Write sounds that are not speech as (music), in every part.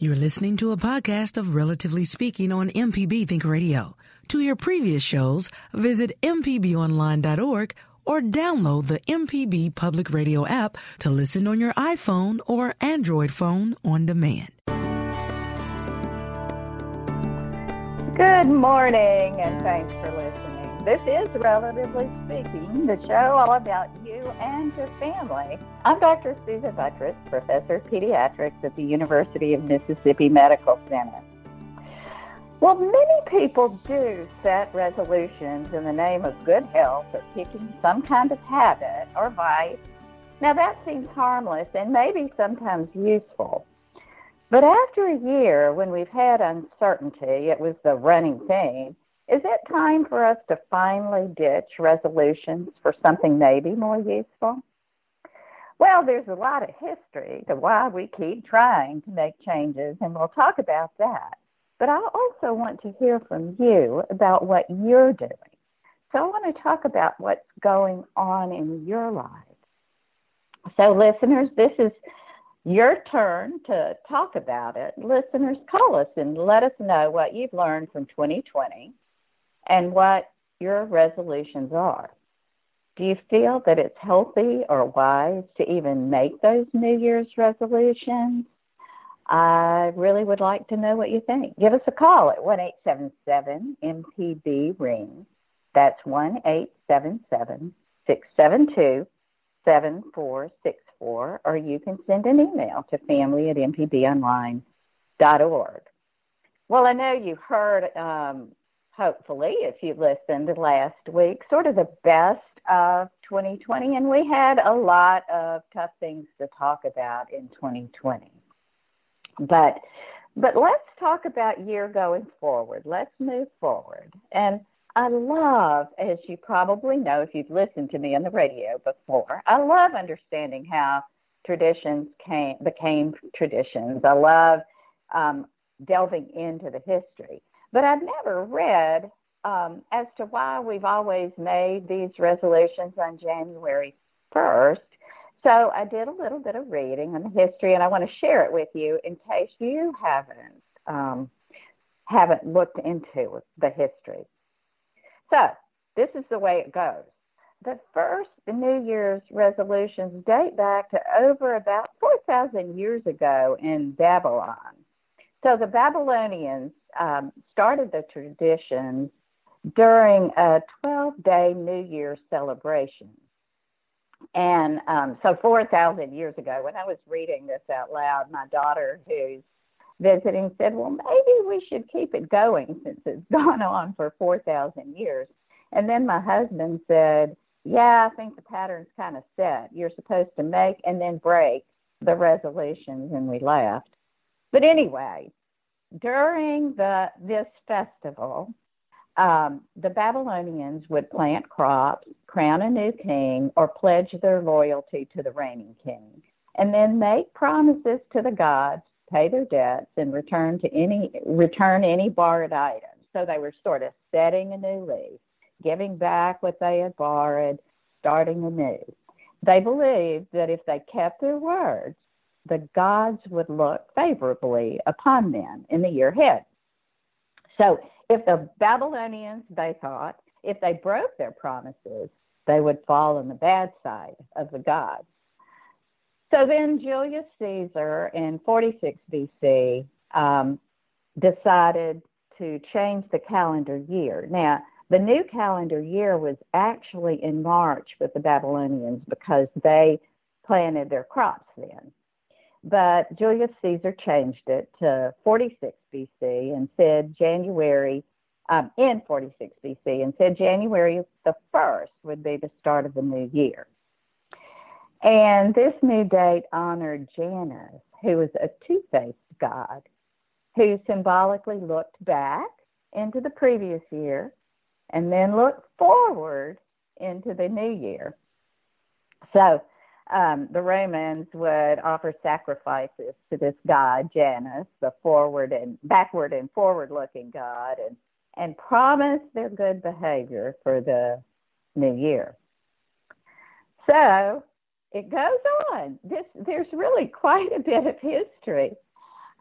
You're listening to a podcast of Relatively Speaking on MPB Think Radio. To hear previous shows, visit MPBOnline.org or download the MPB Public Radio app to listen on your iPhone or Android phone on demand. Good morning, and thanks for listening. This is Relatively Speaking, the show all about you and your family. I'm Dr. Susan Buttross, Professor of Pediatrics at the University of Mississippi Medical Center. Well, many people do set resolutions in the name of good health or kicking some kind of habit or vice. Now, that seems harmless and maybe sometimes useful. But after a year, when we've had uncertainty, it was the running theme is it time for us to finally ditch resolutions for something maybe more useful? Well, there's a lot of history to why we keep trying to make changes, and we'll talk about that. But I also want to hear from you about what you're doing. So I want to talk about what's going on in your lives. So, listeners, this is your turn to talk about it. Listeners, call us and let us know what you've learned from 2020 and what your resolutions are. Do you feel that it's healthy or wise to even make those New Year's resolutions? I really would like to know what you think. Give us a call at 1 877 MPB Ring. That's 1 877 672 7464. Or you can send an email to family at mpbonline.org. Well, I know you've heard um, hopefully, if you listened last week, sort of the best of 2020. And we had a lot of tough things to talk about in 2020. But but let's talk about year going forward. Let's move forward. And I love, as you probably know if you've listened to me on the radio before, I love understanding how traditions came became traditions. I love um, delving into the history. But I've never read um, as to why we've always made these resolutions on January 1st. So I did a little bit of reading on the history, and I want to share it with you in case you haven't um, haven't looked into the history. So this is the way it goes. The first New Year's resolutions date back to over about 4,000 years ago in Babylon. So the Babylonians um, started the tradition during a 12 day New Year celebration. And um, so 4,000 years ago, when I was reading this out loud, my daughter, who's visiting, said, Well, maybe we should keep it going since it's (laughs) gone on for 4,000 years. And then my husband said, Yeah, I think the pattern's kind of set. You're supposed to make and then break the resolutions. And we laughed. But anyway, during the this festival, um, the Babylonians would plant crops, crown a new king, or pledge their loyalty to the reigning king, and then make promises to the gods, pay their debts, and return to any return any borrowed items. So they were sort of setting a new leaf, giving back what they had borrowed, starting anew. They believed that if they kept their words, the gods would look favorably upon them in the year ahead. So if the Babylonians, they thought, if they broke their promises, they would fall on the bad side of the gods. So then Julius Caesar in 46 BC um, decided to change the calendar year. Now, the new calendar year was actually in March with the Babylonians because they planted their crops then. But Julius Caesar changed it to 46 BC and said January, um, in 46 BC, and said January the 1st would be the start of the new year. And this new date honored Janus, who was a two faced God who symbolically looked back into the previous year and then looked forward into the new year. So um, the Romans would offer sacrifices to this god Janus, the forward and backward and forward looking god, and and promise their good behavior for the new year. So it goes on. This there's really quite a bit of history.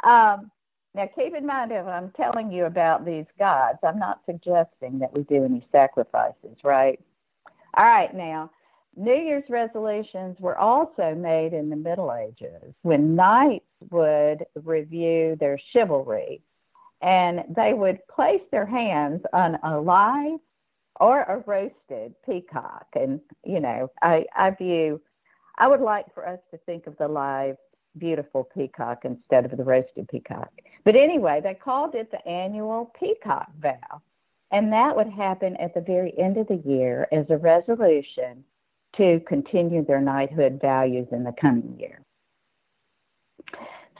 Um, now, keep in mind, if I'm telling you about these gods, I'm not suggesting that we do any sacrifices, right? All right, now, New Year's resolutions were also made in the Middle Ages when knights would review their chivalry and they would place their hands on a live or a roasted peacock. And, you know, I, I view, I would like for us to think of the live, beautiful peacock instead of the roasted peacock. But anyway, they called it the annual peacock vow. And that would happen at the very end of the year as a resolution to continue their knighthood values in the coming year.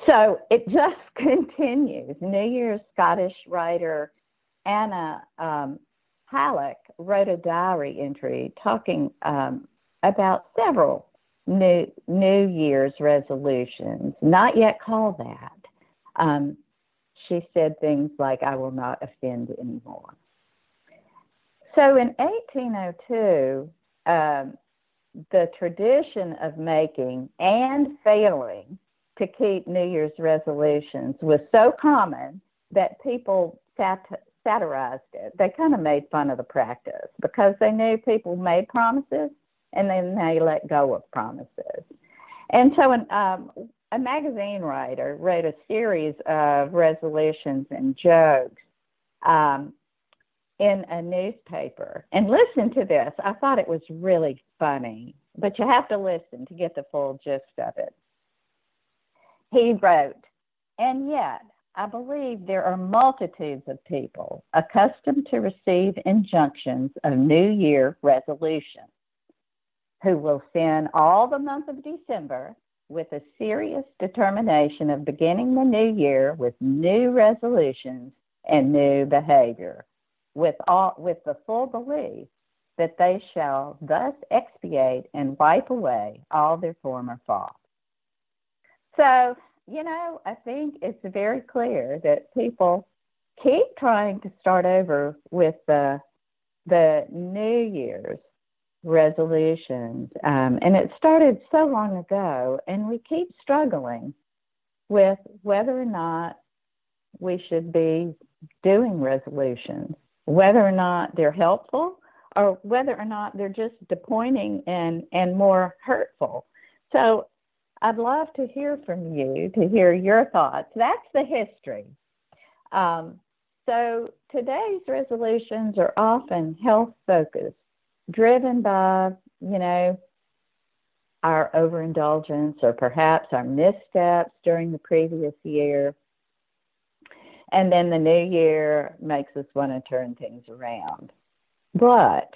So it just (laughs) continues. New Year's Scottish writer Anna um, Halkett wrote a diary entry talking um, about several new New Year's resolutions, not yet called that. Um, she said things like, "I will not offend anymore." So in 1802, um, the tradition of making and failing to keep New Year's resolutions was so common that people sat, satirized it. They kind of made fun of the practice because they knew people made promises and then they let go of promises. And so an, um, a magazine writer wrote a series of resolutions and jokes um, in a newspaper. And listen to this. I thought it was really funny, but you have to listen to get the full gist of it. He wrote, and yet I believe there are multitudes of people accustomed to receive injunctions of New Year resolutions who will spend all the month of December with a serious determination of beginning the new year with new resolutions and new behavior with all with the full belief that they shall thus expiate and wipe away all their former faults. So, you know, I think it's very clear that people keep trying to start over with the the New Year's resolutions, um, and it started so long ago, and we keep struggling with whether or not we should be doing resolutions whether or not they're helpful or whether or not they're just disappointing and, and more hurtful. So I'd love to hear from you, to hear your thoughts. That's the history. Um, so today's resolutions are often health focused, driven by, you know, our overindulgence or perhaps our missteps during the previous year. And then the new year makes us want to turn things around. But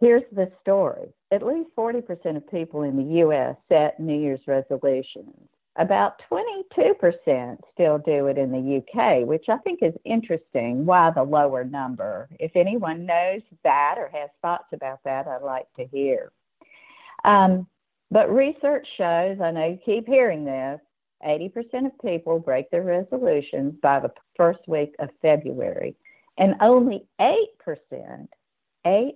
here's the story at least 40% of people in the U.S. set New Year's resolutions. About 22% still do it in the UK, which I think is interesting. Why the lower number? If anyone knows that or has thoughts about that, I'd like to hear. Um, but research shows, I know you keep hearing this, 80% of people break their resolutions by the first week of February, and only 8%, 8%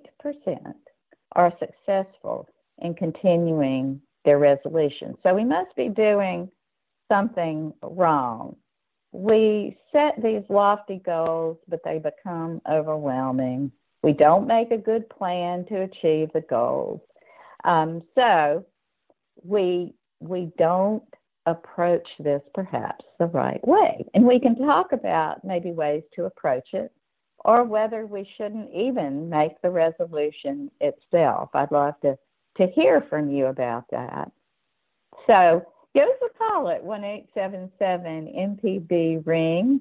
are successful in continuing their resolutions. So we must be doing something wrong. We set these lofty goals, but they become overwhelming. We don't make a good plan to achieve the goals. Um, so we we don't approach this perhaps the right way. And we can talk about maybe ways to approach it or whether we shouldn't even make the resolution itself. I'd love to, to hear from you about that. So give us a call at 1 877 MPB Ring.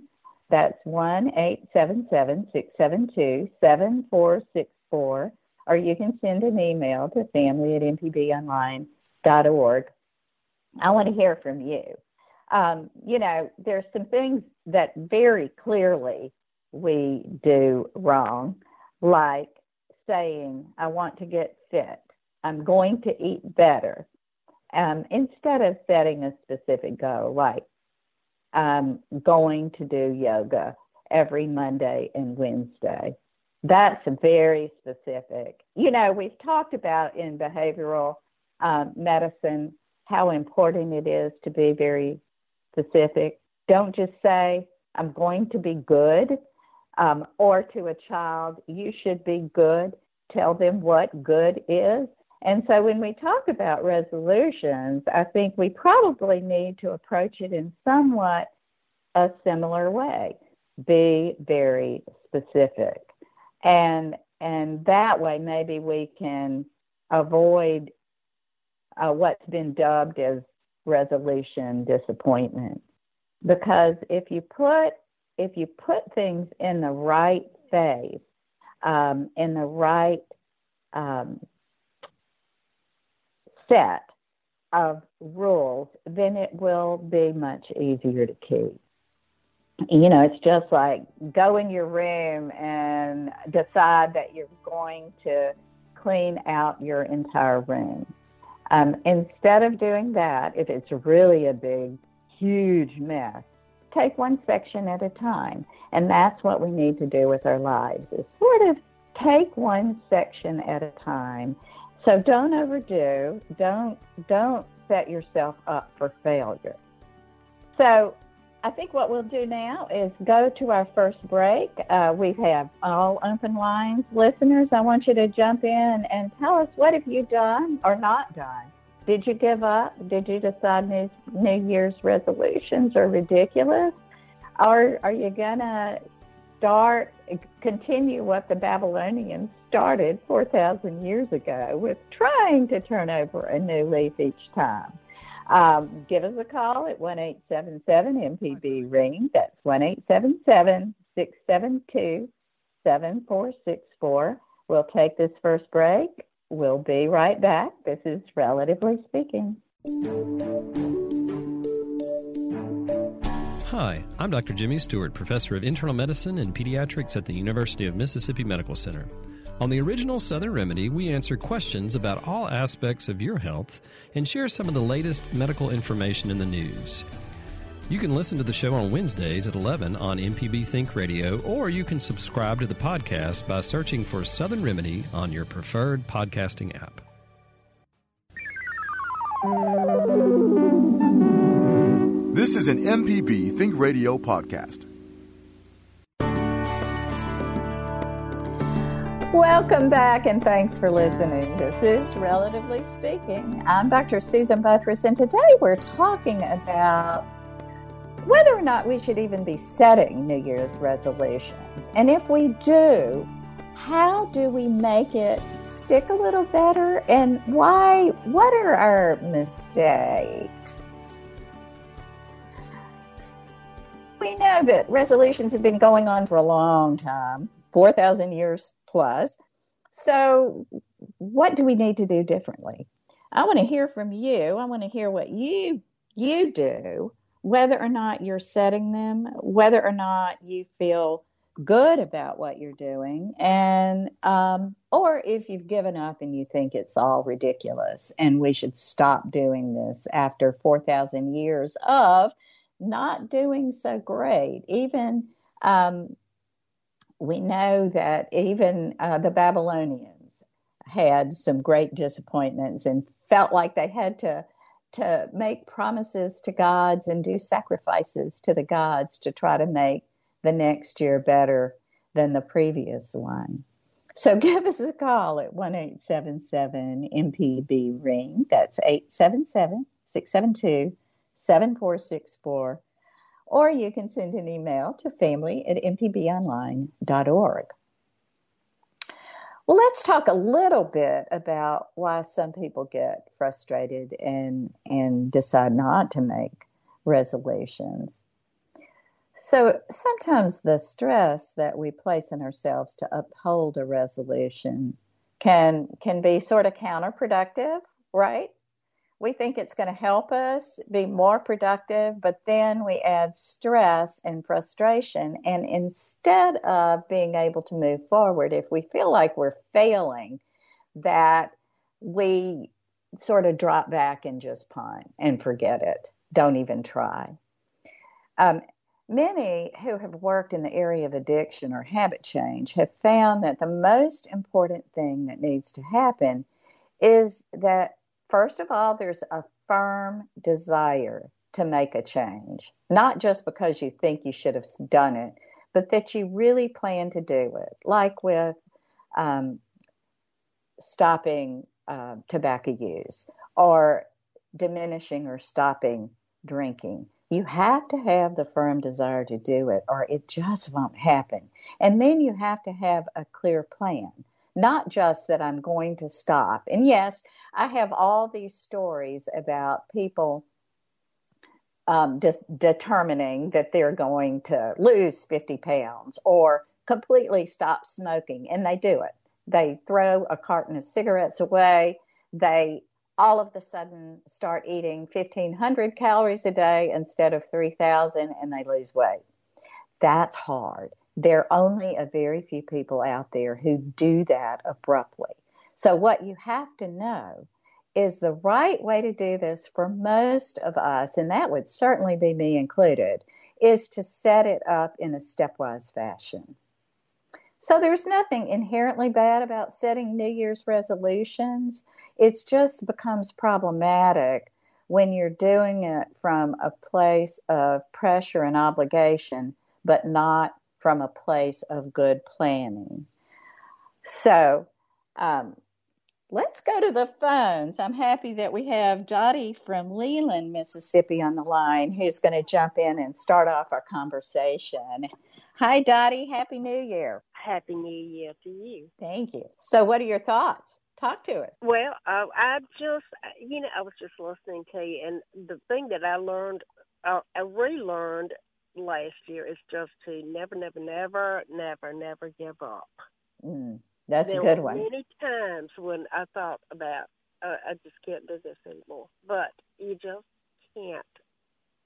That's 1 877 672 7464. Or you can send an email to family at mpbonline.org I want to hear from you. Um, you know, there's some things that very clearly we do wrong, like saying, I want to get fit, I'm going to eat better, um, instead of setting a specific goal, like um, going to do yoga every Monday and Wednesday. That's very specific. You know, we've talked about in behavioral um, medicine how important it is to be very specific. Don't just say, I'm going to be good, um, or to a child, you should be good. Tell them what good is. And so when we talk about resolutions, I think we probably need to approach it in somewhat a similar way. Be very specific. And and that way maybe we can avoid uh, what's been dubbed as resolution disappointment. Because if you put if you put things in the right phase, um, in the right um, set of rules, then it will be much easier to keep. You know, it's just like go in your room and decide that you're going to clean out your entire room. Um, instead of doing that, if it's really a big, huge mess, take one section at a time. And that's what we need to do with our lives is sort of take one section at a time. So don't overdo, don't don't set yourself up for failure. So I think what we'll do now is go to our first break. Uh, we have all open lines. Listeners, I want you to jump in and tell us what have you done or not done did you give up? Did you decide New, New Year's resolutions are ridiculous? Or are you going to start, continue what the Babylonians started 4,000 years ago with trying to turn over a new leaf each time? Um, give us a call at 1 877 MPB Ring. That's 1 877 672 7464. We'll take this first break We'll be right back. This is Relatively Speaking. Hi, I'm Dr. Jimmy Stewart, Professor of Internal Medicine and Pediatrics at the University of Mississippi Medical Center. On the original Southern Remedy, we answer questions about all aspects of your health and share some of the latest medical information in the news. You can listen to the show on Wednesdays at 11 on MPB Think Radio, or you can subscribe to the podcast by searching for Southern Remedy on your preferred podcasting app. This is an MPB Think Radio podcast. Welcome back and thanks for listening. This is Relatively Speaking. I'm Dr. Susan Buttross, and today we're talking about whether or not we should even be setting New Year's resolutions. And if we do, how do we make it stick a little better? And why? What are our mistakes? We know that resolutions have been going on for a long time 4,000 years plus. So, what do we need to do differently? I want to hear from you. I want to hear what you you do whether or not you're setting them, whether or not you feel good about what you're doing, and um, or if you've given up and you think it's all ridiculous and we should stop doing this after 4,000 years of not doing so great. Even um, we know that even uh, the Babylonians had some great disappointments and felt like they had to to make promises to gods and do sacrifices to the gods to try to make the next year better than the previous one. So (laughs) give us a call at 1 877 MPB Ring. That's 877 672 7464. Or you can send an email to family at mpbonline.org. Well, let's talk a little bit about why some people get frustrated and and decide not to make resolutions. So sometimes the stress that we place on ourselves to uphold a resolution can can be sort of counterproductive, right? We think it's going to help us be more productive, but then we add stress and frustration. And instead of being able to move forward, if we feel like we're failing, that we sort of drop back and just pine and forget it. Don't even try. Um, many who have worked in the area of addiction or habit change have found that the most important thing that needs to happen is that first of all, there's a firm desire to make a change, not just because you think you should have done it, but that you really plan to do it, like with um, stopping uh, tobacco use or diminishing or stopping drinking. You have to have the firm desire to do it, or it just won't happen. And then you have to have a clear plan not just that I'm going to stop. And yes, I have all these stories about people um, determining that they're going to lose 50 pounds or completely stop smoking, and they do it. They throw a carton of cigarettes away. They all of a sudden start eating 1500 calories a day instead of 3000 and they lose weight. That's hard there are only a very few people out there who do that abruptly. So, what you have to know is the right way to do this for most of us, and that would certainly be me included, is to set it up in a stepwise fashion. So, there's nothing inherently bad about setting New Year's resolutions. It just becomes problematic when you're doing it from a place of pressure and obligation, but not from a place of good planning. So, um, let's go to the phones. I'm happy that we have Dottie from Leland, Mississippi on the line who's going to jump in and start off our conversation. Hi, Dottie. Happy New Year. Happy New Year to you. Thank you. So, what are your thoughts? Talk to us. Well, uh, I just, you know, I was just listening to you, and the thing that I learned, uh, I relearned last year is just to never, never, never, never, never give up. Mm, that's there a good one. Many times when I thought about, uh, I just can't do this anymore. But you just can't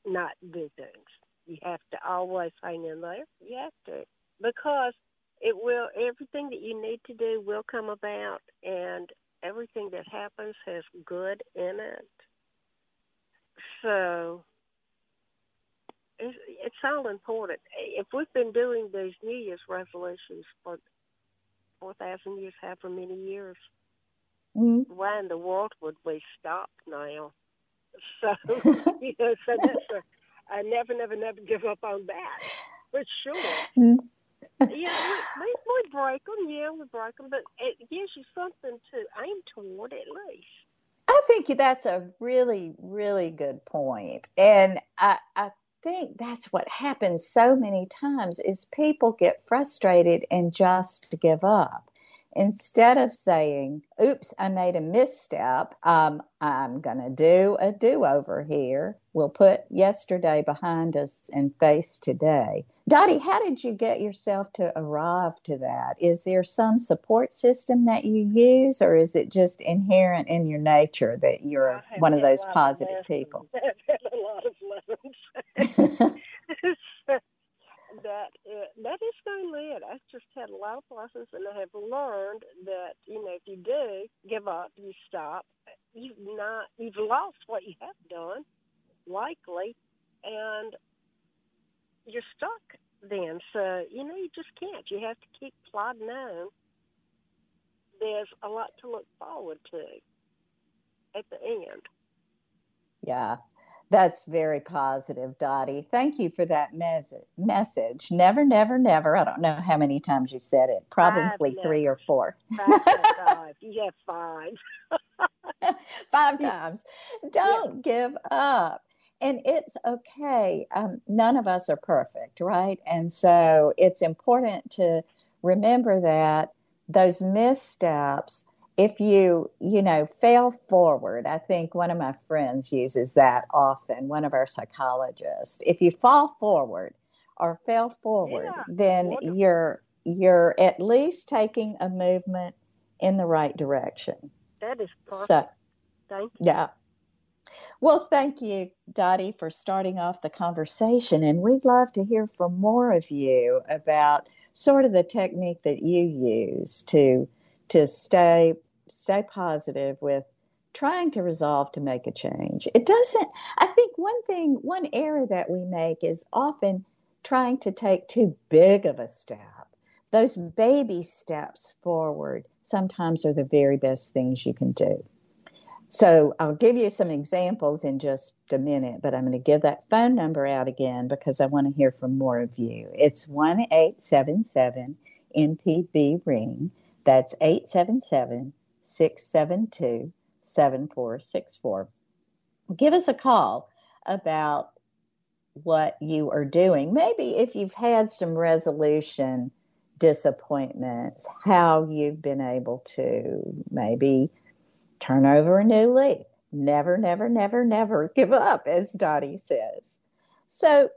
not do things. You have to always hang in there. You have to because it will. Everything that you need to do will come about, and everything that happens has good in it. So it's, it's all important. If we've been doing these New Year's resolutions for four thousand years, however many years, mm-hmm. why in the world would we stop now? (laughs) So (laughs) you know, so that's a, I never, never, never give up on that. For sure. Mm-hmm. yeah, we, we, we break them. Yeah, we break them, but it gives you something to aim toward at least. I think that's a really, really good point, and I, I think that's what happens so many times is people get frustrated and just give up. Instead of saying oops i made a misstep. Um, i'm going to do a do-over here. We'll put yesterday behind us and face today. Dottie how did you get yourself to arrive to that? Is there some support system that you use or is it just inherent in your nature that you're one of those positive people (laughs) a lot of lessons (laughs) that uh, that is mainly it. I've just had a lot of lessons, and I have learned that you know if you do give up, you stop, you've not you've lost what you have done, likely, and you're stuck then. So you know you just can't. You have to keep plodding on. There's a lot to look forward to at the end. Yeah, that's very positive, Dottie. Thank you for that mes- message. Never, never, never. I don't know how many times you said it. Probably five, three or four. Five, (laughs) five. Yeah, five. (laughs) five times. Don't yeah. give up. And it's okay. Um, none of us are perfect, right? And so it's important to remember that those missteps if you you know fail forward i think one of my friends uses that often one of our psychologists if you fall forward or fail forward yeah, then wonderful. you're you're at least taking a movement in the right direction that is perfect so, thank you yeah Well, thank you, Dottie, for starting off the conversation. And we'd love to hear from more of you about sort of the technique that you use to to stay stay positive with trying to resolve to make a change. It doesn't I think one thing one error that we make is often trying to take too big of a step. Those baby steps forward sometimes are the very best things you can do. So I'll give you some examples in just a minute, but I'm going to give that phone number out again because I want to hear from more of you. It's 1 877 MPB Ring. That's 877 672 7464. Give us a call about what you are doing. Maybe if you've had some resolution disappointments, how you've been able to maybe turn over a new leaf. Never, never, never, never give up, as Dottie says. So,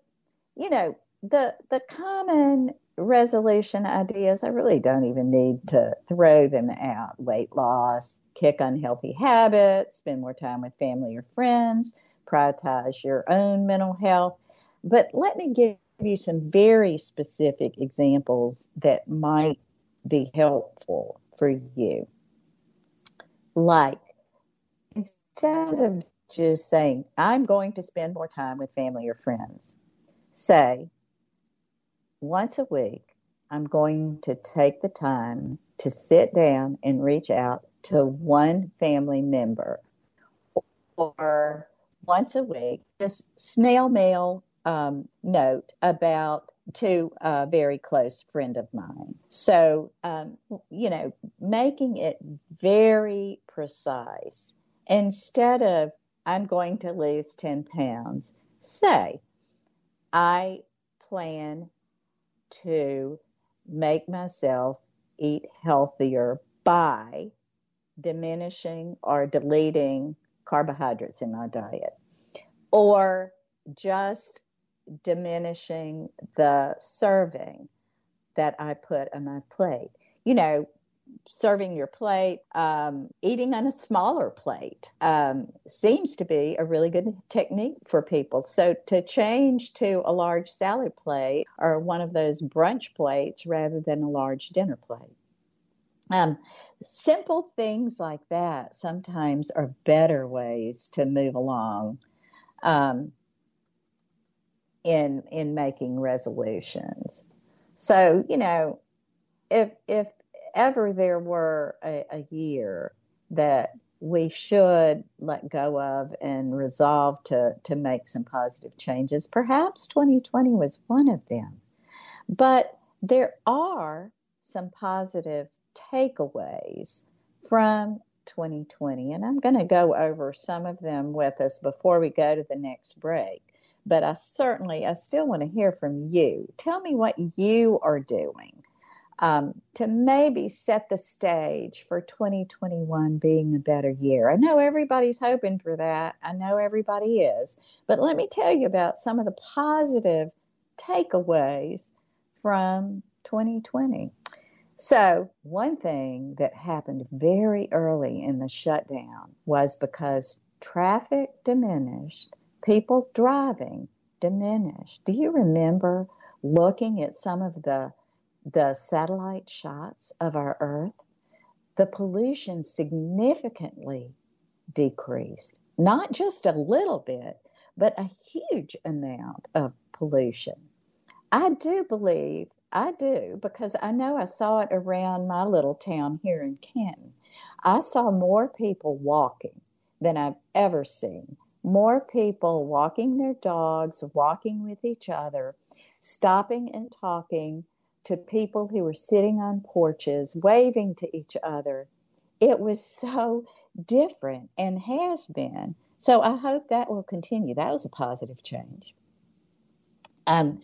you know, the the common resolution ideas, I really don't even need to throw them out. Weight loss, kick unhealthy habits, spend more time with family or friends, prioritize your own mental health. But let me give you some very specific examples that might be helpful for you. Like, instead of just saying, I'm going to spend more time with family or friends, say, once a week, I'm going to take the time to sit down and reach out to one family member. Or once a week, just snail mail um, note about to a very close friend of mine. So, um, you know, making it very precise. Instead of, I'm going to lose 10 pounds, say, I plan to make myself eat healthier by diminishing or deleting carbohydrates in my diet or just diminishing the serving that I put on my plate. You know, serving your plate, um, eating on a smaller plate um, seems to be a really good technique for people. So to change to a large salad plate or one of those brunch plates rather than a large dinner plate. Um, simple things like that sometimes are better ways to move along. Um, in in making resolutions. So you know, if if ever there were a, a year that we should let go of and resolve to to make some positive changes, perhaps 2020 was one of them. But there are some positive takeaways from 2020, and I'm going to go over some of them with us before we go to the next break but I certainly, I still want to hear from you. Tell me what you are doing um, to maybe set the stage for 2021 being a better year. I know everybody's hoping for that. I know everybody is. But let me tell you about some of the positive takeaways from 2020. So, one thing that happened very early in the shutdown was because traffic diminished people driving diminished. Do you remember looking at some of the the satellite shots of our Earth? The pollution significantly decreased. Not just a little bit, but a huge amount of pollution. I do believe, I do, because I know I saw it around my little town here in Canton. I saw more people walking than I've ever seen more people walking their dogs, walking with each other, stopping and talking to people who were sitting on porches, waving to each other. It was so different and has been. So I hope that will continue. That was a positive change. Um,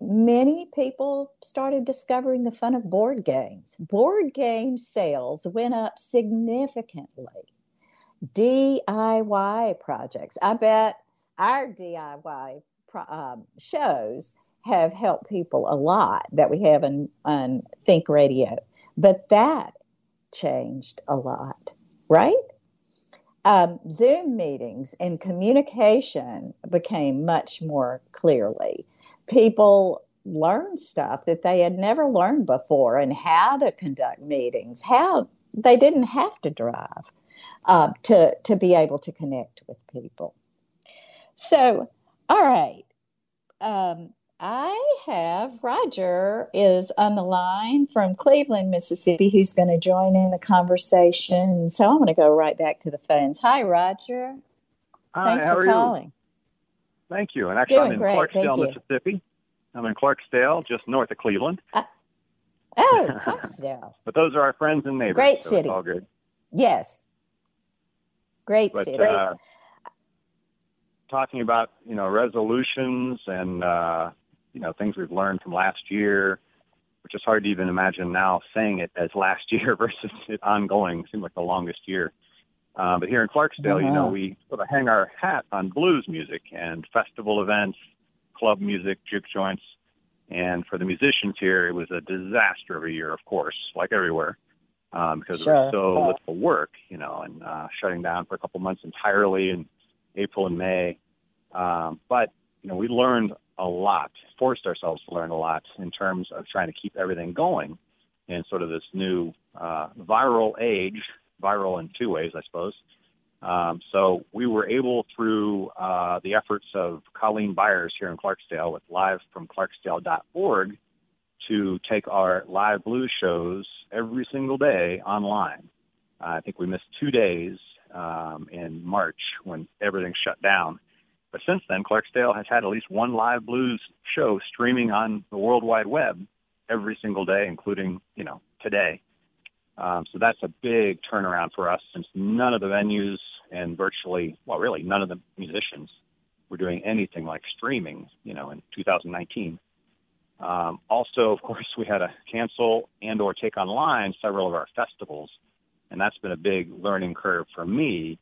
many people started discovering the fun of board games. Board game sales went up significantly. DIY projects. I bet our DIY um, shows have helped people a lot that we have on, on Think Radio. But that changed a lot, right? um, Zoom meetings and communication became much more clearly. People learned stuff that they had never learned before and how to conduct meetings, how they didn't have to drive uh, to, to be able to connect with people. So, all right. Um, I have Roger is on the line from Cleveland, Mississippi, who's going to join in the conversation. So I'm going to go right back to the phones. Hi, Roger. Hi, Thanks how for are calling. you? Thank you. And actually, Doing I'm in great, Clarksdale, thank you. Mississippi. I'm in Clarksdale, just north of Cleveland. Oh, (laughs) Clarksdale. But those are our friends and neighbors. Great so city. All good. Yes. Great But city. uh, talking about you know resolutions and uh, you know things we've learned from last year, which is hard to even imagine now saying it as last (laughs) year versus it ongoing. It seemed like the longest year. Uh, but here in Clarksdale, you know, we sort of hang our hat on blues music and festival events, club music, juke joints. And for the musicians here, it was a disaster of a year, of course, like everywhere, um, because there was Sure. so little work, you know, and uh, shutting down for a couple months entirely in April and May. Um, but you know, we learned a lot, forced ourselves to learn a lot in terms of trying to keep everything going in sort of this new uh, viral age, viral in two ways, I suppose. Um, so we were able, through uh, the efforts of Colleen Byers here in Clarksdale with livefromclarksdale.org, to take our live blues shows every single day online. I think we missed two days um, in March when everything shut down. But since then, Clarksdale has had at least one live blues show streaming on the World Wide Web every single day, including, you know, today. Um, so that's a big turnaround for us since none of the venues and virtually, well, really none of the musicians were doing anything like streaming, you know, in 2019. Um, also, of course, we had to cancel and or take online several of our festivals, and that's been a big learning curve for me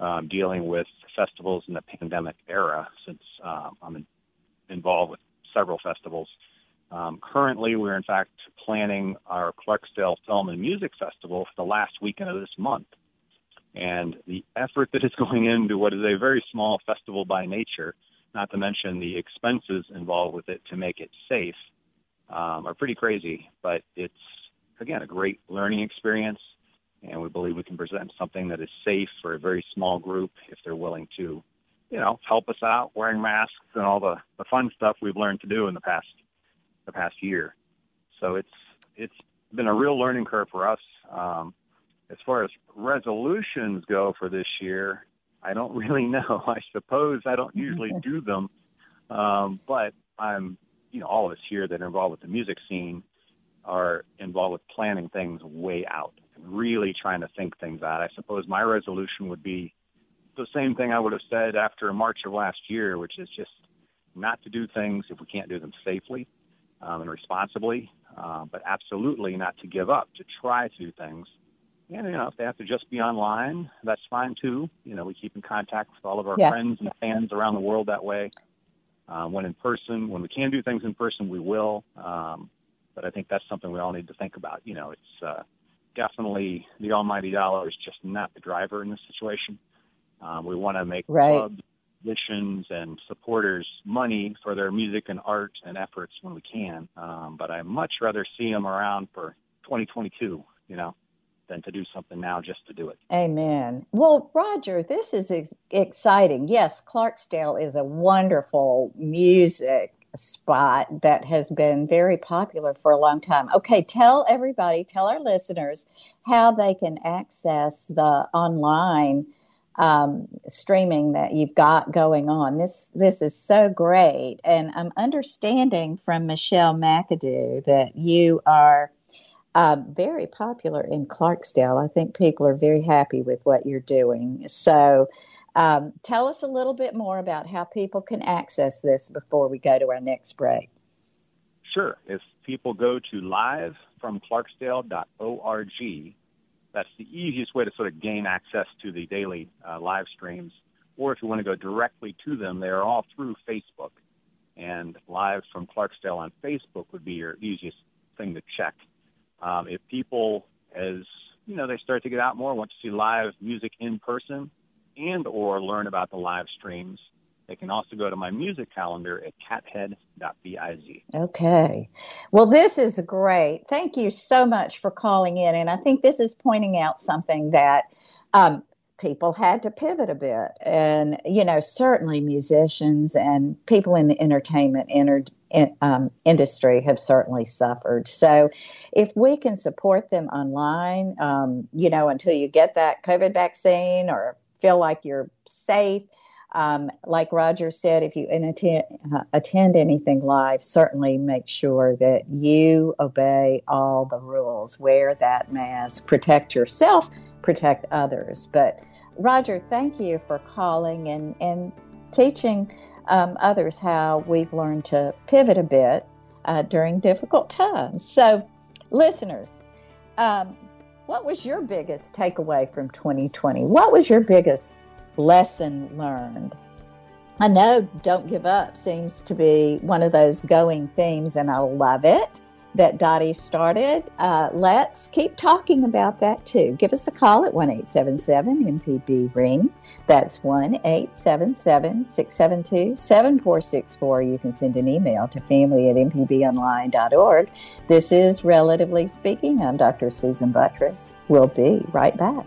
um, dealing with festivals in the pandemic era since um, I'm in, involved with several festivals. Um, currently, we're in fact planning our Clarksdale Film and Music Festival for the last weekend of this month. And the effort that is (laughs) going into what is a very small festival by nature, not to mention the expenses involved with it to make it safe, um, are pretty crazy. But it's, again, a great learning experience. And we believe we can present something that is safe for a very small group if they're willing to, you know, help us out wearing masks and all the, the fun stuff we've learned to do in the past the past year. So it's it's been a real learning curve for us. Um, as far as resolutions go for this year, I don't (laughs) really know. I suppose I don't usually do them, um, but I'm you know all of us here that are involved with the music scene are involved with planning things way out really trying to think things out. I suppose my resolution would be the same thing I would have said after March of last year, which is just not to do things if we can't do them safely um, and responsibly, uh, but absolutely not to give up, to try to do things. And, you know, if they have to just be online, that's fine too. You know, we keep in contact with all of our Yeah. friends and fans around the world that way. Um, when in person, when we can do things in person, we will. Um, but I think that's something we all need to think about. You know, it's uh, definitely the almighty dollar is just not the driver in this situation. Um, we want to make Right. clubs, musicians, and supporters money for their music and art and efforts when we can. Um, but I much rather see them around for 2022, you know, than to do something now just to do it. Amen. Well, Roger, this is ex- exciting. Yes, Clarksdale is a wonderful music spot that has been very popular for a long time. Okay, tell everybody, tell our listeners how they can access the online um, streaming that you've got going on. This this is so great, and I'm understanding from Michelle McAdoo that you are uh, very popular in Clarksdale. I think people are very happy with what you're doing. So, um, tell us a little bit more about how people can access this before we go to our next break. Sure. If people go to livefromclarksdale.org, that's the easiest way to sort of gain access to the daily uh, live streams. Or if you want to go directly to them, they are all through Facebook. And Live from Clarksdale on Facebook would be your easiest thing to check. Um, if people, as you know, they start to get out more, want to see live music in person, and or learn about the live streams, they can also go to my music calendar at cathead.biz. Okay. Well, this is great. Thank you so much for calling in. And I think this is pointing out something that um, people had to pivot a bit. And, you know, certainly musicians and people in the entertainment in, um, industry have certainly suffered. So if we can support them online, um, you know, until you get that COVID vaccine or feel like you're safe, um, like Roger said, if you attend, uh, attend anything live, certainly make sure that you obey all the rules. Wear that mask, protect yourself, protect others. But Roger, thank you for calling and, and teaching um, others how we've learned to pivot a bit uh, during difficult times. So, listeners, um, what was your biggest takeaway from 2020? What was your biggest lesson learned. I know Don't Give Up seems to be one of those going themes, and I love it that Dottie started. Uh, let's keep talking about that too. Give us a call at 1 877 MPB Ring. That's 1 877 672 7464. You can send an email to family at mpbonline.org. This is Relatively Speaking. I'm Dr. Susan Buttross. We'll be right back.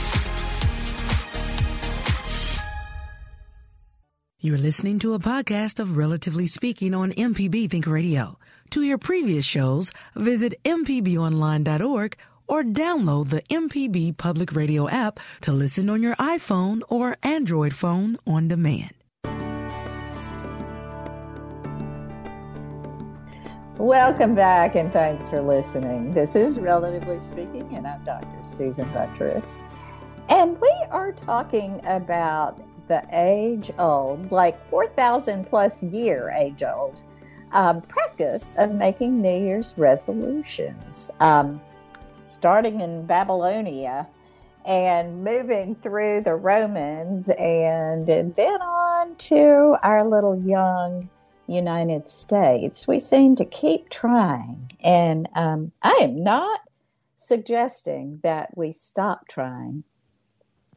You're listening to a podcast of Relatively Speaking on MPB Think Radio. To hear previous shows, visit MPBOnline.org or download the MPB Public Radio app to listen on your iPhone or Android phone on demand. Welcome back and thanks for listening. This is Relatively Speaking, and I'm Dr. Susan Buttross. And we are talking about the age old, like 4,000 plus year age old um, practice of making New Year's resolutions, um, starting in Babylonia and moving through the Romans and then on to our little young United States. We seem to keep trying. And um, I am not suggesting that we stop trying.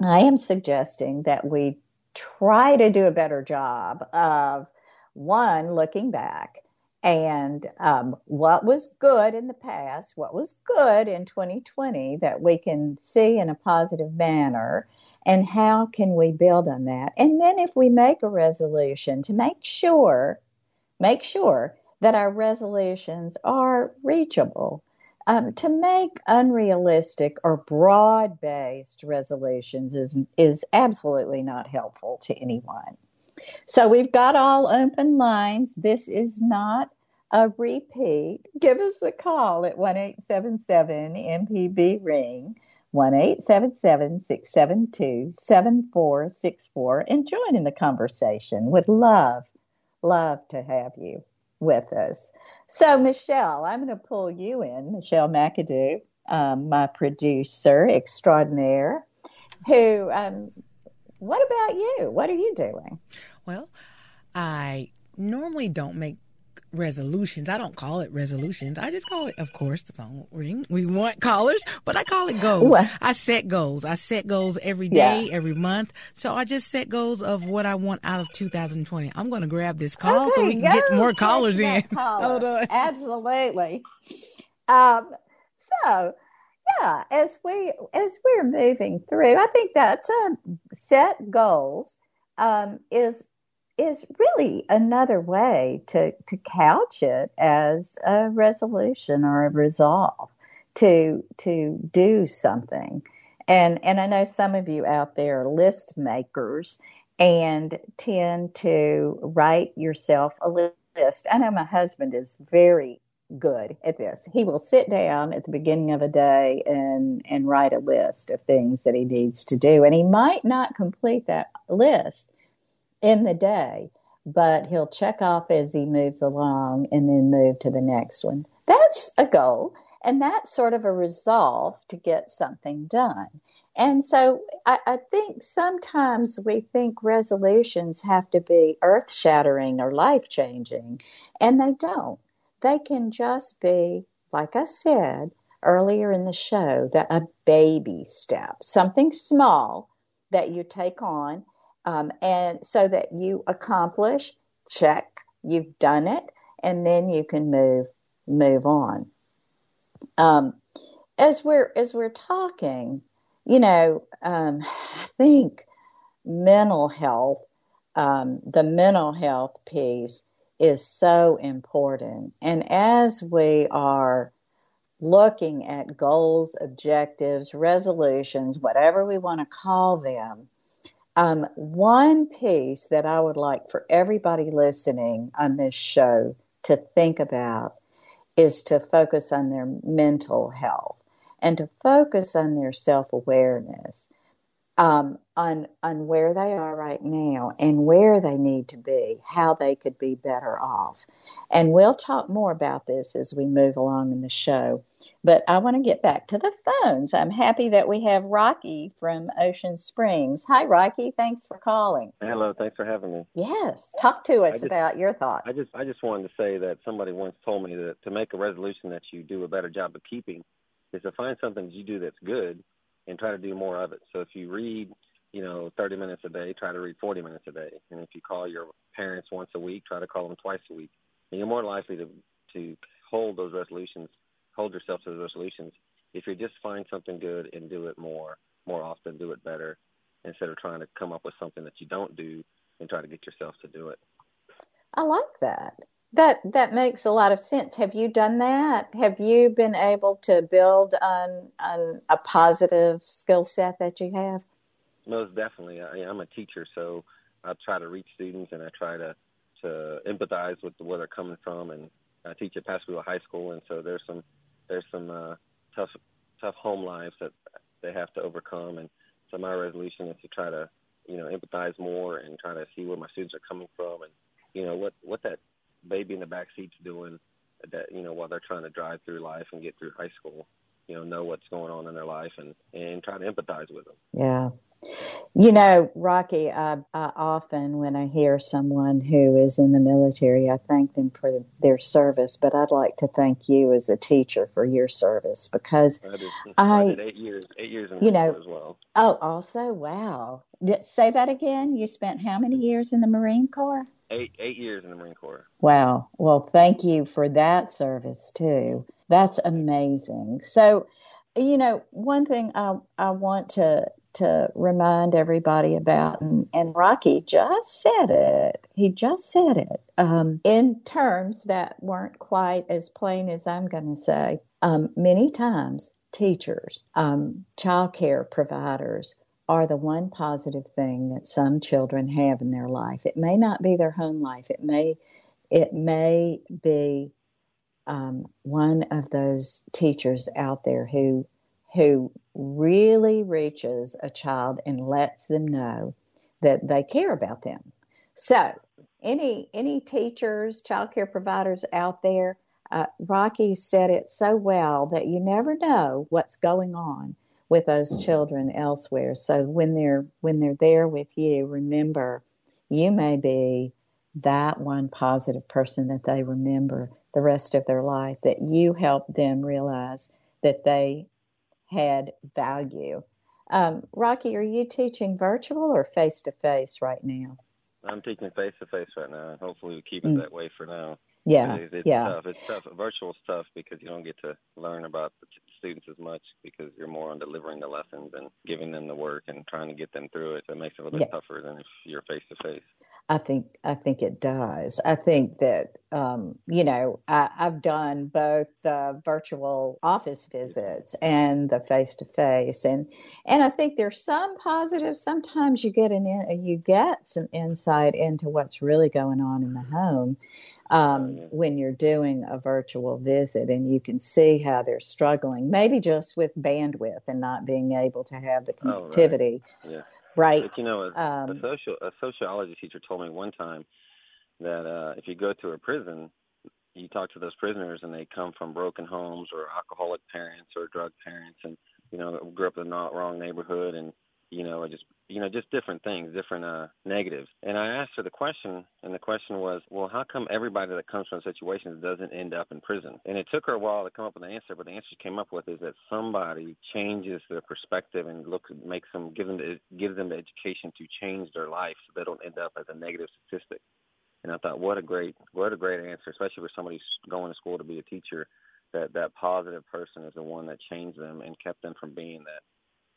I am suggesting that we try to do a better job of one looking back and um, what was good in the past, what was good in 2020 that we can see in a positive manner, and how can we build on that? And then if we make a resolution to make sure, make sure that our resolutions are reachable um, to make unrealistic or broad based resolutions is, is absolutely not helpful to anyone. So we've got all open lines. This is not a repeat. Give us a call at 1 877 MPB Ring, 1 877 672 7464, and join in the conversation. Would love, love to have you with us. So, Michelle, I'm going to pull you in, Michelle McAdoo, um, my producer extraordinaire, who, um, what about you? What are you doing? Well, I normally don't make resolutions. I don't call it resolutions. I just call it, of course, the phone ring. We want callers, but I call it goals. I set goals. I set goals every day, yeah. every month. So I just set goals of what I want out of 2020. I'm going to grab this call okay, so we can get more callers in. Caller. (laughs) Hold on. Absolutely. Um, so yeah, as we as we're moving through, I think that's a set goals um, is is really another way to, to couch it as a resolution or a resolve to to do something. And and I know some of you out there are list makers and tend to write yourself a list. I know my husband is very good at this. He will sit down at the beginning of a day and and write a list of things that he needs to do, and he might not complete that list in the day, but he'll check off as he moves along and then move to the next one. That's a goal, and that's sort of a resolve to get something done. And so I, I think sometimes we think resolutions have to be earth shattering or life changing, and they don't. They can just be, like I said earlier in the show, that a baby step, something small that you take on, um, and so that you accomplish, check, you've done it, and then you can move move on. Um, as we're as we're talking, you know, um, I think mental health, um, the mental health piece is so important. And as we are looking at goals, objectives, resolutions, whatever we want to call them, um, one piece that I would like for everybody listening on this show to think about is to focus on their mental health and to focus on their self awareness, um, on on where they are right now and where they need to be, how they could be better off. And we'll talk more about this as we move along in the show. But I want to get back to the phones. I'm happy that we have Rocky from Ocean Springs. Hi, Rocky. Thanks for calling. Hello. Thanks for having me. Yes. Talk to us just, about your thoughts. I just I just wanted to say that somebody once told me that to make a resolution that you do a better job of keeping is to find something that you do that's good and try to do more of it. So if you read, you know, 30 minutes a day, try to read 40 minutes a day. And if you call your parents once a week, try to call them twice a week. And you're more likely to to hold those resolutions, hold yourself to those resolutions if you just find something good and do it more, more often, do it better, instead of trying to come up with something that you don't do and try to get yourself to do it. I like that. That that makes a lot of sense. Have you done that? Have you been able to build on on a positive skill set that you have? Most definitely. I, I'm a teacher, so I try to reach students and I try to to empathize with where they're coming from. And I teach at Pascagoula High School, and so there's some there's some uh, tough tough home lives that they have to overcome. And so my resolution is to try to you know empathize more and try to see where my students are coming from and you know what what that baby in the back seat's doing that you know while they're trying to drive through life and get through high school you know know what's going on in their life and and try to empathize with them. Yeah. You know rocky I, I often when i hear someone who is in the military i thank them for their service but i'd like to thank you as a teacher for your service because i I, eight years eight years in you know as well. oh also wow. Say that again. You spent how many years in the marine corps eight eight years in the Marine Corps. Wow. Well, thank you for that service too. That's amazing. So, you know, one thing I I want to to remind everybody about, and, and Rocky just said it. He just said it um, in terms that weren't quite as plain as I'm going to say. Um, many times, teachers, um, child care providers, are the one positive thing that some children have in their life. It may not be their home life. It may it may be um, one of those teachers out there who who really reaches a child and lets them know that they care about them. So, any any teachers, child care providers out there, uh, Rocky said it so well that you never know what's going on with those children elsewhere. So when they're when they're there with you, remember you may be that one positive person that they remember the rest of their life that you helped them realize that they had value. Um, Rocky, are you teaching virtual or face to face right now? I'm teaching face to face right now. Hopefully, we keep it mm. that way for now. Yeah, it's, it's yeah. tough. It's tough. Virtual stuff because you don't get to learn about the students as much because you're more on delivering the lessons and giving them the work and trying to get them through it. So it makes it a little bit tougher than if you're face to face. I think I think it does. I think that um, you know I, have done both the virtual office visits and the face to face, and and I think there's some positives. Sometimes you get an you get some insight into what's really going on in the home, um, when you're doing a virtual visit, and you can see how they're struggling, maybe just with bandwidth and not being able to have the connectivity. Oh, right. Yeah. Right. But, you know, a, um, a social a sociology teacher told me one time that uh, if you go to a prison, you talk to those prisoners and they come from broken homes or alcoholic parents or drug parents and you know grew up in the wrong neighborhood and you know just you know just different things different uh negatives and i asked her the question and the question was well how come everybody that comes from situations doesn't end up in prison and it took her a while to come up with an answer but the answer she came up with is that somebody changes their perspective and looks makes them give them the, gives them the education to change their life so they don't end up as a negative statistic and I thought, what a great, what a great answer, especially for somebody going to school to be a teacher. That that positive person is the one that changed them and kept them from being that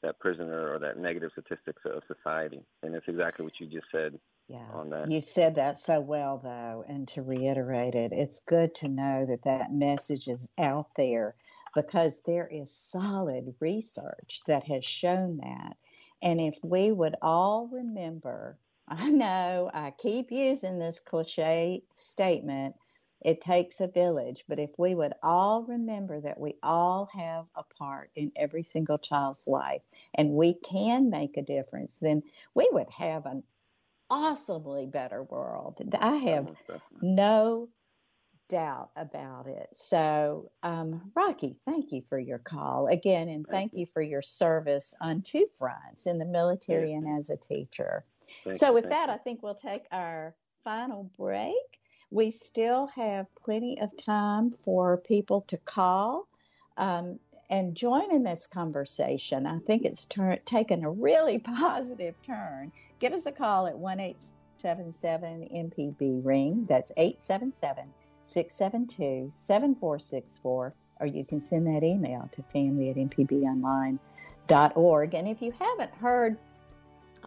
that prisoner or that negative statistics of society. And it's exactly what you just said. Yeah. On that. You said that so well, though, and to reiterate it, it's good to know that that message is out there because there is solid research that has shown that. And if we would all remember (laughs) I know I keep using this cliche statement it takes a village, but if we would all remember that we all have a part in every single child's life and we can make a difference, then we would have an awesomely better world. I have no doubt about it. So, um, Rocky, thank you for your call again, and thank, thank you. you. for your service on two fronts in the military and as a teacher. Thank so, you, with that, you. I think we'll take our final break. We still have plenty of time for people to call um, and join in this conversation. I think it's tur- taken a really (laughs) positive turn. Give us a call at 1 877 MPB Ring. That's 877 672 7464. Or you can send that email to family at mpbonline.org. And if you haven't heard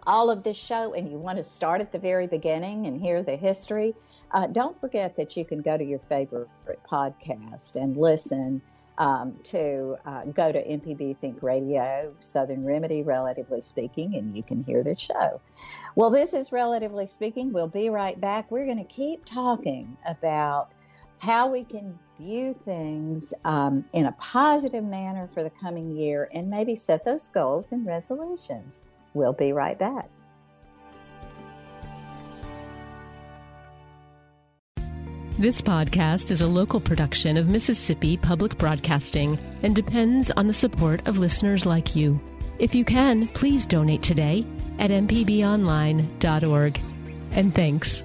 all of this show and you want to start at the very beginning and hear the history, uh, don't forget that you can go to your favorite podcast and listen um, to uh, go to MPB Think Radio, Southern Remedy, relatively speaking, and you can hear the show. Well, this is relatively speaking. We'll be right back. We're going to keep talking about how we can view things um, in a positive manner for the coming year and maybe set those goals and resolutions. We'll be right back. This podcast is a local production of Mississippi Public Broadcasting and depends on the support of listeners like you. If you can, please donate today at mpbonline.org. And thanks.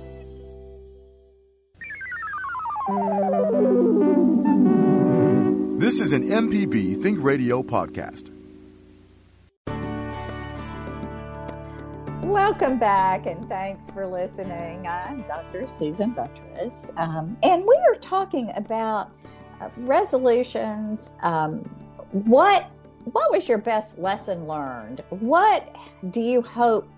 This is an MPB Think Radio podcast. Welcome back and thanks for listening. I'm Dr. Susan Buttross, um, and we are talking about uh, resolutions. Um, what what was your best lesson learned? What do you hope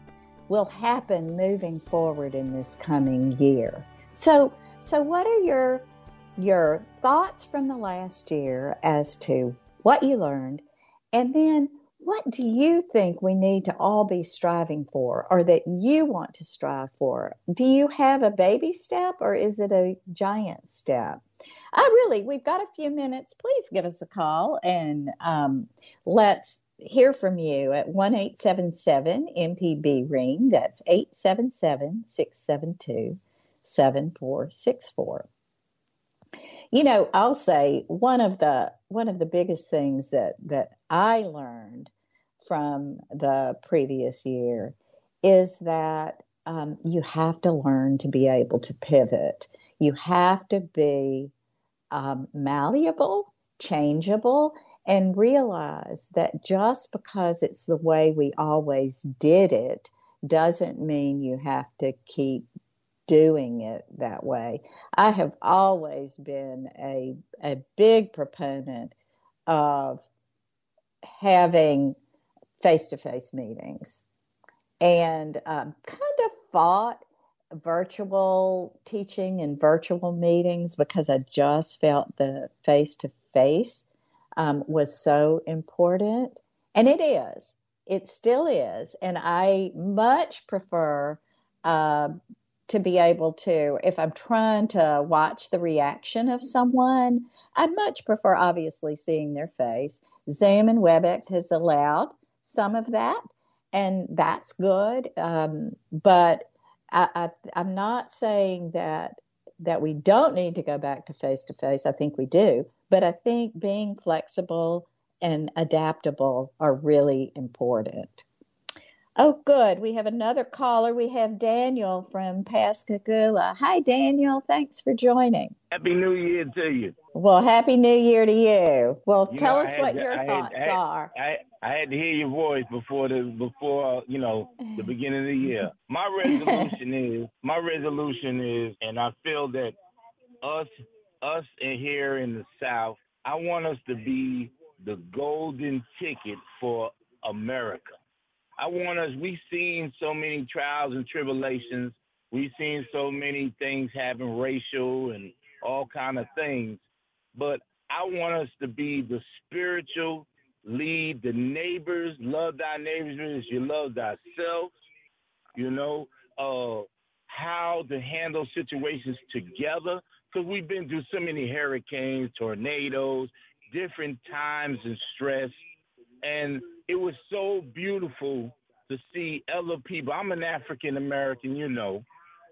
will happen moving forward in this coming year? So so what are your your thoughts from the last year as to what you learned, and then what do you think we need to all be striving for or that you want to strive for? Do you have a baby step or is it a giant step? I really, we've got a few minutes. Please give us a call and um, let's hear from you at 1 877 MPB Ring. That's 877 672 7464 you know i'll say one of the one of the biggest things that that i learned from the previous year is that um, you have to learn to be able to pivot. You have to be um, malleable, changeable, and realize that just because it's the way we always did it doesn't mean you have to keep doing it that way. I have always been a, a big proponent of having face to face meetings and um, kind of fought virtual teaching and virtual meetings because I just felt the face to face was so important. And it is, it still is. And I much prefer uh, to be able to, if I'm trying to watch the reaction of someone, I'd much prefer obviously seeing their face. Zoom and WebEx has allowed some of that, and that's good. Um, but I, I'm not saying that that we don't need to go back to face to face. I think we do, but I think being flexible and adaptable are really important. Oh, good. We have another caller. We have Daniel from Pascagoula. Hi, Daniel. Thanks for joining. Happy New Year to you. Well, Happy New Year to you. Well, you tell know, us what to, your I thoughts had, are. I, I had to hear your voice before the before you know the (sighs) beginning of the year. My resolution is my resolution is, and I feel that us us in here in the South, I want us to be the golden ticket for America. I want us. We've seen so many trials and tribulations. We've seen so many things happen, racial and all kind of things. But I want us to be the spiritual lead, the neighbors, love thy neighbors as you love thyself. You know, uh, how to handle situations together because we've been through so many hurricanes, tornadoes, different times and stress, and it was so beautiful to see other people. I'm an African American, you know,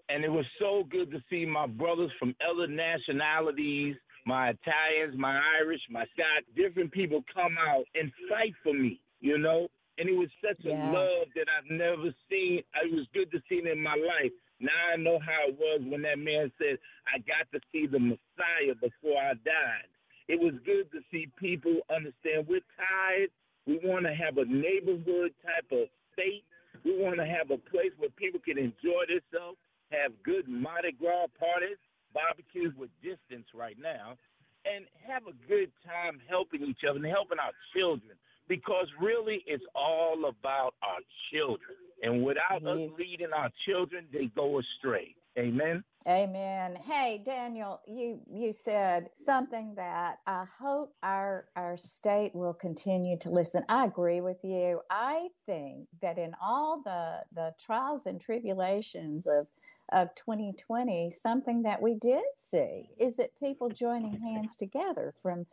and it was so good to see my brothers from other nationalities, my Italians, my Irish, my Scots, different people come out and fight for me, you know. And it was such Yeah. a love that I've never seen. It was good to see it in my life. Now I know how it was when that man said, I got to see the Messiah before I died. It was good to see people understand we're tired. We want to have a neighborhood type of state. We want to have a place where people can enjoy themselves, have good Mardi Gras parties, barbecues with distance right now, and have a good time helping each other and helping our children. Because really, it's all about our children. And without us leading our children, they go astray. Amen. Amen. Hey, Daniel, you you said something that I hope our our state will continue to listen. I agree with you. I think that in all the the trials and tribulations of of 2020, something that we did see is that people joining hands together from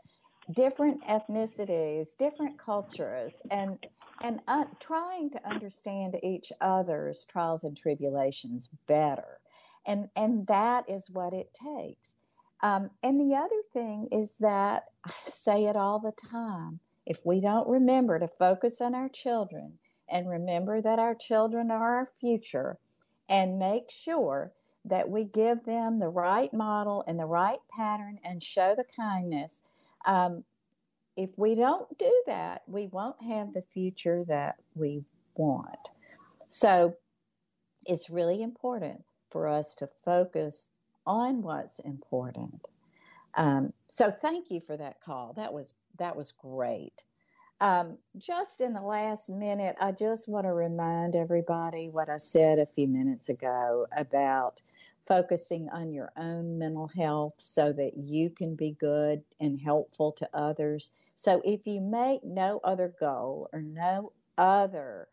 different ethnicities, different cultures, and and uh, trying to understand each other's trials and tribulations better and and that is what it takes. Um, and the other thing is that i say it all the time if we don't remember to focus on our children and remember that our children are our future and make sure that we give them the right model and the right pattern and show the kindness um, if we don't do that we won't have the future that we want. So it's really important for us to focus on what's important. Um, so thank you for that call. That was that was great. Um, just in the last minute, I just want to remind everybody what I said a few minutes ago about focusing on your own mental health so that you can be good and helpful to others. So if you make no other goal or no other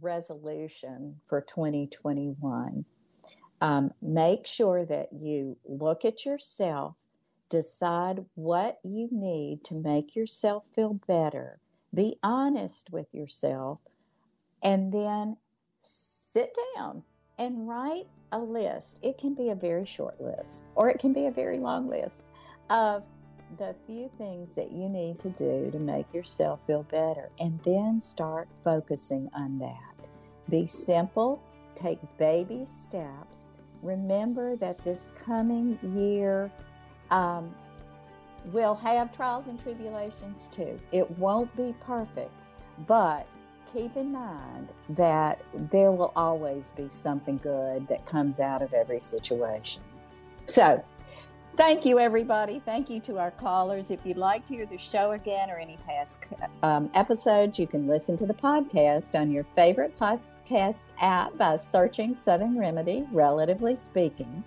resolution for 2021, um, make sure that you look at yourself, decide what you need to make yourself feel better, be honest with yourself, and then sit down and write a list. It can be a very short list or it can be a very long list of the few things that you need to do to make yourself feel better, and then start focusing on that. Be simple, take baby steps. Remember that this coming year um, will have trials and tribulations too. It won't be perfect, but keep in mind that there will always be something good that comes out of every situation. So, Thank you, everybody. Thank you to our callers. If you'd like to hear the show again or any past um, episodes, you can listen to the podcast on your favorite podcast app by searching Southern Remedy, relatively speaking.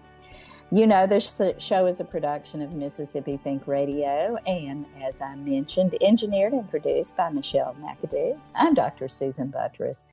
You know, this show is a production of Mississippi Think Radio, and as I mentioned, engineered and produced by Michelle McAdoo. I'm Dr. Susan Buttross.